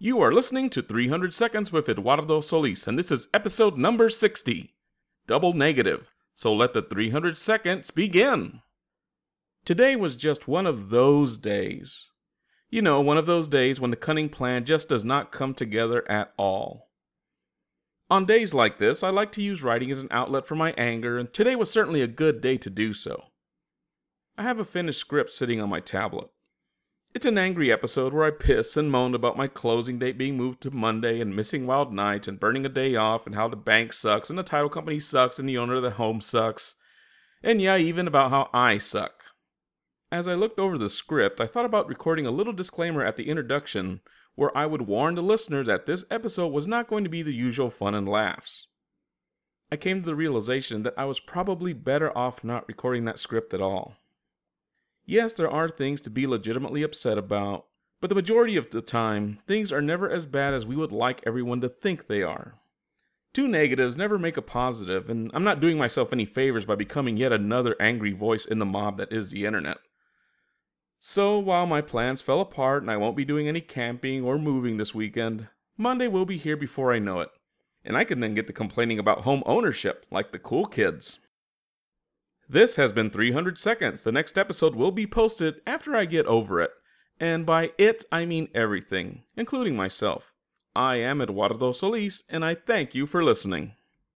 You are listening to 300 Seconds with Eduardo Solis, and this is episode number 60. Double negative. So let the 300 seconds begin. Today was just one of those days. You know, one of those days when the cunning plan just does not come together at all. On days like this, I like to use writing as an outlet for my anger, and today was certainly a good day to do so. I have a finished script sitting on my tablet. It's an angry episode where I piss and moan about my closing date being moved to Monday and missing Wild Night and burning a day off and how the bank sucks and the title company sucks and the owner of the home sucks. And yeah, even about how I suck. As I looked over the script, I thought about recording a little disclaimer at the introduction where I would warn the listener that this episode was not going to be the usual fun and laughs. I came to the realization that I was probably better off not recording that script at all. Yes, there are things to be legitimately upset about, but the majority of the time, things are never as bad as we would like everyone to think they are. Two negatives never make a positive, and I'm not doing myself any favors by becoming yet another angry voice in the mob that is the internet. So, while my plans fell apart and I won't be doing any camping or moving this weekend, Monday will be here before I know it, and I can then get to complaining about home ownership like the cool kids. This has been 300 Seconds. The next episode will be posted after I get over it. And by it, I mean everything, including myself. I am Eduardo Solis, and I thank you for listening.